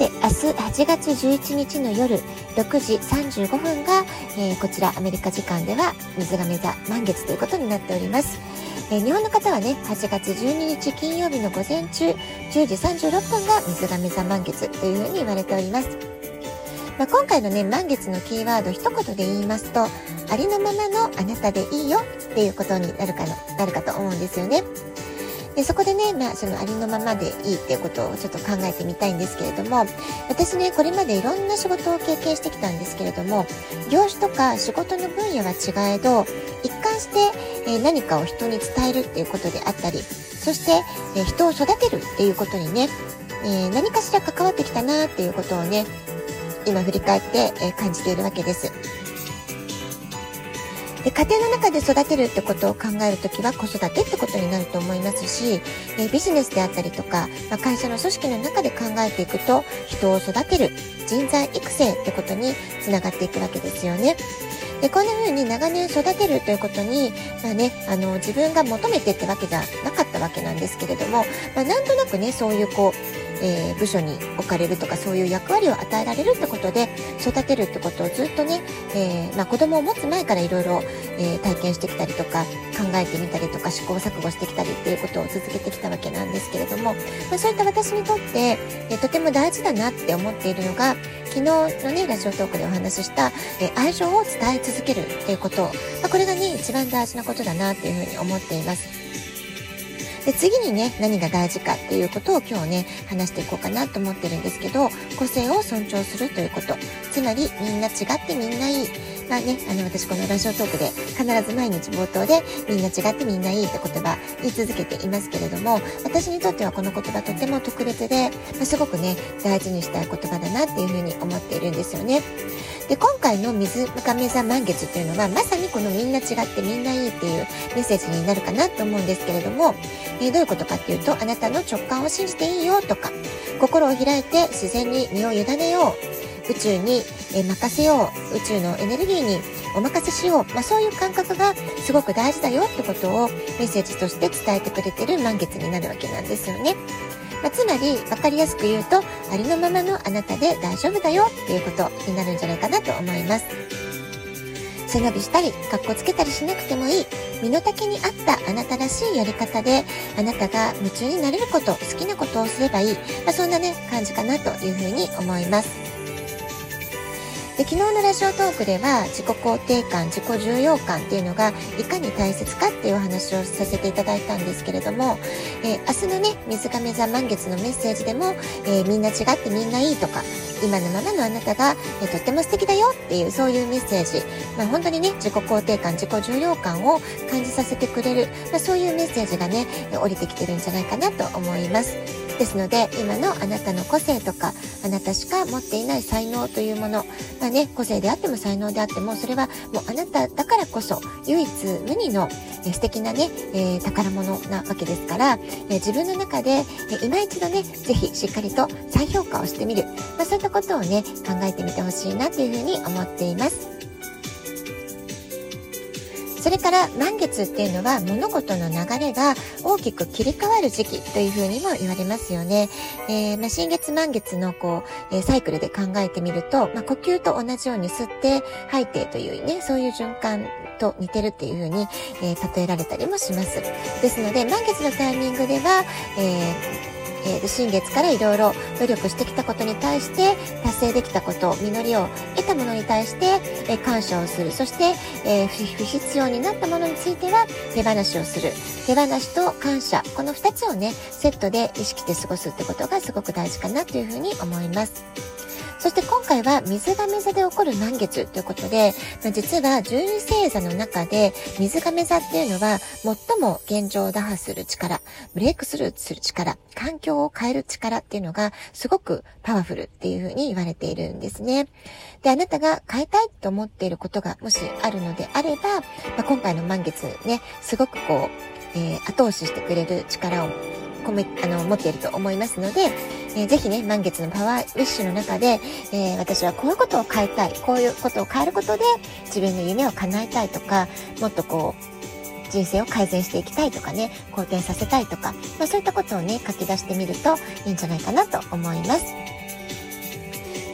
さて、明日8月11日の夜6時35分が、えー、こちらアメリカ時間では水亀座満月ということになっております。えー、日本の方はね、8月12日金曜日の午前中10時36分が水亀座満月というふうに言われております。まあ、今回のね、満月のキーワード一言で言いますと、ありのままのあなたでいいよっていうことになるかの、なるかと思うんですよね。でそこでね、まあ、そのありのままでいいっていうことをちょっと考えてみたいんですけれども私ねこれまでいろんな仕事を経験してきたんですけれども業種とか仕事の分野は違えど一貫して、えー、何かを人に伝えるっていうことであったりそして、えー、人を育てるっていうことにね、えー、何かしら関わってきたなっていうことをね今振り返って、え感じているわけです。で家庭の中で育てるってことを考えるときは子育てってことになると思いますし、えビジネスであったりとか、まあ、会社の組織の中で考えていくと人を育てる人材育成ってことにつながっていくわけですよね。でこんな風に長年育てるということに、まあね、あの自分が求めてってわけじゃなかったわけなんですけれども、まあ、なんとなくねそういうこうえー、部署に置かれるとかそういう役割を与えられるってことで育てるってことをずっとね、えー、まあ、子供を持つ前からいろいろ体験してきたりとか考えてみたりとか試行錯誤してきたりっていうことを続けてきたわけなんですけれども、まあ、そういった私にとって、えー、とても大事だなって思っているのが昨日のねラジオトークでお話しした、え愛情を伝え続けるっていうこと、まあ、これがね一番大事なことだなっていうふうに思っています。で次にね何が大事かっていうことを今日ね話していこうかなと思ってるんですけど個性を尊重するということつまりみんな違ってみんないいまあね、あの私このラジオトークで必ず毎日冒頭でみんな違ってみんないいって言葉言い続けていますけれども私にとってはこの言葉とても特別で、まあ、すごくね大事にしたい言葉だなっていうふうに思っているんですよね。で今回の水亀座満月っていうのはまさにこのみんな違ってみんないいっていうメッセージになるかなと思うんですけれども、えー、どういうことかっていうとあなたの直感を信じていいよとか心を開いて自然に身を委ねよう宇宙に任せよう宇宙のエネルギーにお任せしよう、まあ、そういう感覚がすごく大事だよってことをメッセージとして伝えてくれてる満月になるわけなんですよね。まあ、つまり分かりやすく言うとありのままのあなたで大丈夫だよっていうことになるんじゃないかなと思います。背伸びしたりかっこつけたりしなくてもいい。身の丈に合ったあなたらしいやり方であなたが夢中になれること好きなことをすればいい、まあ、そんなね感じかなというふうに思います。で昨日のラジオトークでは自己肯定感自己重要感っていうのがいかに大切かっていうお話をさせていただいたんですけれども、えー、明日のね水亀座満月のメッセージでも、えー、みんな違ってみんないいとか今のままのあなたが、えー、とっても素敵だよっていうそういうメッセージ、まあ、本当にね自己肯定感自己重要感を感じさせてくれる、まあ、そういうメッセージがね降りてきてるんじゃないかなと思います。ですので今のあなたの個性とかあなたしか持っていない才能というもの、まあね、個性であっても才能であってもそれはもうあなただからこそ唯一無二の素敵なね、えー、宝物なわけですから、えー、自分の中で、えー、今一度ね是非しっかりと再評価をしてみる、まあ、そういったことをね考えてみてほしいなというふうに思っています。それから満月っていうのは物事の流れが大きく切り替わる時期というふうにも言われますよね。えー、まあ、新月満月のこう、えサイクルで考えてみると、まあ、呼吸と同じように吸って吐いてというね、そういう循環と似てるっていうふうに、えー、例えられたりもします。ですので、満月のタイミングでは、えーえー、新月からいろいろ努力してきたことに対して達成できたこと実りを得たものに対して、えー、感謝をする。そして、えー、不必要になったものについては手放しをする。手放しと感謝。この2つをねセットで意識して過ごすってことがすごく大事かなというふうに思います。そして今回は水亀座で起こる満月ということで、まあ、実は十二星座の中で水亀座っていうのは最も現状を打破する力、ブレイクスルーする力、環境を変える力っていうのがすごくパワフルっていうふうに言われているんですね。で、あなたが変えたいと思っていることがもしあるのであれば、まあ、今回の満月ね、すごくこう、えー、後押ししてくれる力を込め、あの、持っていると思いますので、えー、ぜひね、満月のパワーウィッシュの中で、えー、私はこういうことを変えたい、こういうことを変えることで自分の夢を叶えたいとか、もっとこう、人生を改善していきたいとかね、好転させたいとか、まあ、そういったことをね、書き出してみるといいんじゃないかなと思います。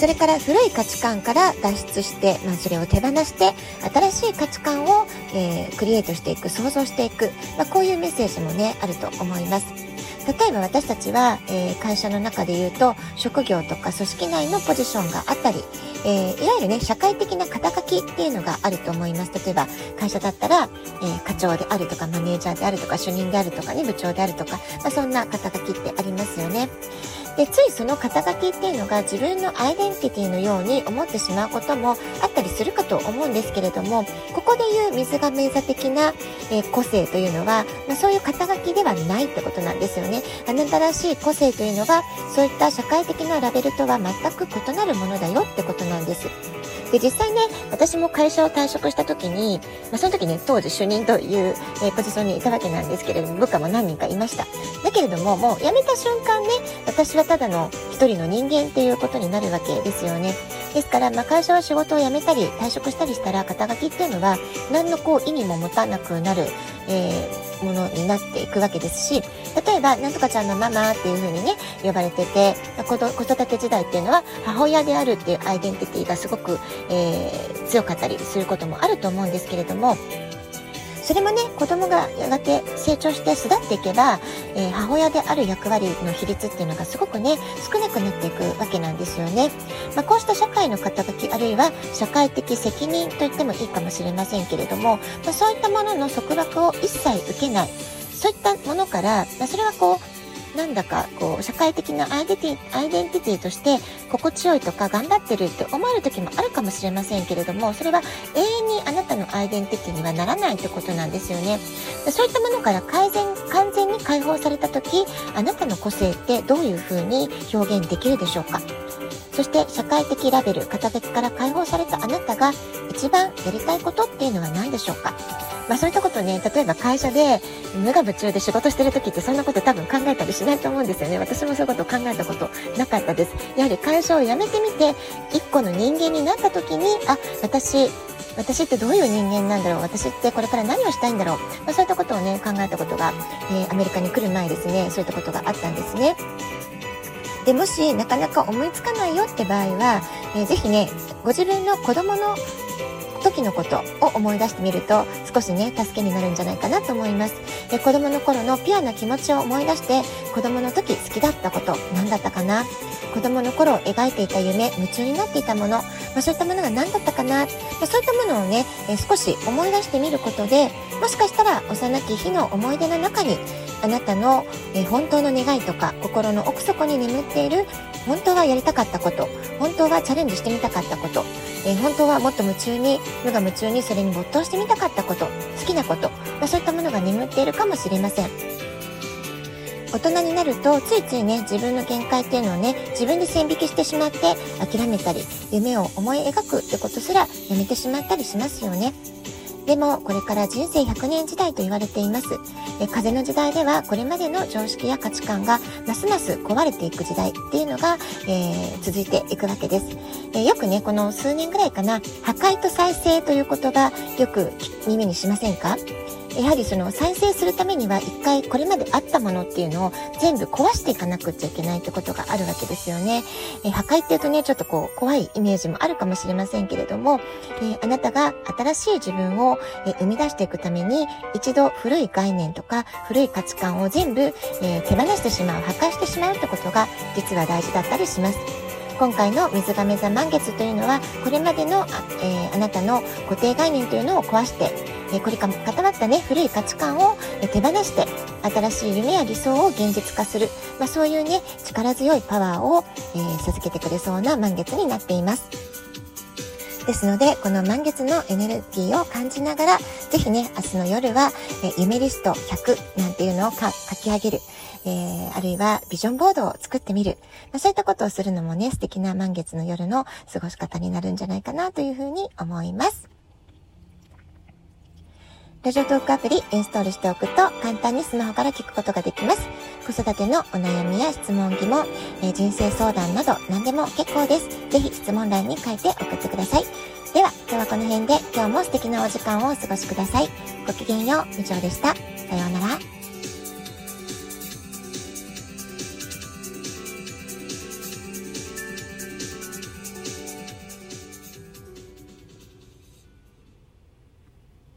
それから古い価値観から脱出して、まあ、それを手放して新しい価値観を、えー、クリエイトしていく想像していく、まあ、こういうメッセージもねあると思います。例えば私たちは、えー、会社の中で言うと職業とか組織内のポジションがあったり、えー、いわゆるね社会的な肩書きっていうのがあると思います例えば会社だったら、えー、課長であるとかマネージャーであるとか主任であるとかね部長であるとか、まあ、そんな肩書きってありますよね。でついその肩書きっていうのが自分のアイデンティティのように思ってしまうこともあったりするかと思うんですけれどもここでいう水亀座的な、え、個性というのは、まあ、そういう肩書きではないってことなんですよね。あなたらしい個性というのはそういった社会的なラベルとは全く異なるものだよってことなんです。で、実際ね、私も会社を退職した時に、まあ、その時ね、当時主任という、えー、ポジションにいたわけなんですけれども、部下も何人かいました。だけれども、もう辞めた瞬間ね、私はただの一人の人間っていうことになるわけですよね。ですから、まあ、会社は仕事を辞めたり、退職したりしたら、肩書きっていうのは、何のこう意味も持たなくなる、えーものになっていくわけですし例えばなんとかちゃんのママっていう風にね呼ばれてて子育て時代っていうのは母親であるっていうアイデンティティがすごく、えー、強かったりすることもあると思うんですけれどもそれもね子供がやがて成長して育っていけば、えー、母親である役割の比率っていうのがすごくね少なくなっていくわけなんですよね、まあ、こうした社会の肩書きあるいは社会的責任と言ってもいいかもしれませんけれども、まあ、そういったものの束縛を一切受けない。そういったものから、まあ、それはこうなんだかこう社会的なアイデンティアイデンティティとして心地よいとか頑張ってるって思える時もあるかもしれませんけれどもそれは永遠にあなたのアイデンティティにはならないってことなんですよね。そういったものから改善完全に解放された時あなたの個性ってどういうふうに表現できるでしょうか。そして社会的ラベル肩書きから解放されたあなたが一番やりたいことっていうのは何でしょうか。まあそういったことね、例えば会社で無我夢中で仕事してる時ってそんなこと多分考えたりしないと思うんですよね。私もそういうことを考えたことなかったです。やはり会社を辞めてみて、一個の人間になった時に、あ、私、私ってどういう人間なんだろう私ってこれから何をしたいんだろう、まあ、そういったことをね考えたことが、えー、アメリカに来る前ですねそういったことがあったんですね。でもしなかなか思いつかないよって場合は、えー、ぜひねご自分の子供の時のことを思い出してみると少しね助けになるんじゃないかなと思います。で子供の頃のピュアな気持ちを思い出して子供の時好きだったこと何だったかな？子供の頃描いていた夢夢中になっていたもの、まあ、そういったものが何だったかな、まあ、そういったものをね、え少し思い出してみることでもしかしたら幼き日の思い出の中にあなたの、え本当の願いとか心の奥底に眠っている本当はやりたかったこと本当はチャレンジしてみたかったこと、え本当はもっと夢中に無我夢中にそれに没頭してみたかったこと好きなこと、まあ、そういったものが眠っているかもしれません。大人になるとついついね自分の限界っていうのをね自分で線引きしてしまって諦めたり夢を思い描くってことすらやめてしまったりしますよね。でもこれから人生100年時代と言われています。え風の時代ではこれまでの常識や価値観がますます壊れていく時代っていうのが、えー、続いていくわけです、え、よくねこの数年ぐらいかな破壊と再生という言葉よく耳にしませんか？やはりその再生するためには一回これまであったものっていうのを全部壊していかなくちゃいけないってことがあるわけですよね。え破壊っていうとね、ちょっとこう怖いイメージもあるかもしれませんけれども、えあなたが新しい自分を、え生み出していくために一度古い概念とか古い価値観を全部、え手放してしまう、破壊してしまうってことが実は大事だったりします。今回の水亀座満月というのは、これまでの,、えー、あなたの固定概念というのを壊して、えー、これか固まったね、古い価値観を手放して、新しい夢や理想を現実化する、まあ、そういうね、力強いパワーを、えー、授けてくれそうな満月になっています。ですので、この満月のエネルギーを感じながら、ぜひね、明日の夜は、え夢リスト100なんていうのを書き上げる。えー、あるいはビジョンボードを作ってみる。まあ、そういったことをするのもね、素敵な満月の夜の過ごし方になるんじゃないかなというふうに思います。ラジオトークアプリインストールしておくと簡単にスマホから聞くことができます。子育てのお悩みや質問、疑問、え、人生相談など何でも結構です。ぜひ質問欄に書いて送ってください。では、今日はこの辺で今日も素敵なお時間をお過ごしください。ごきげんよう、以上でした。さようなら。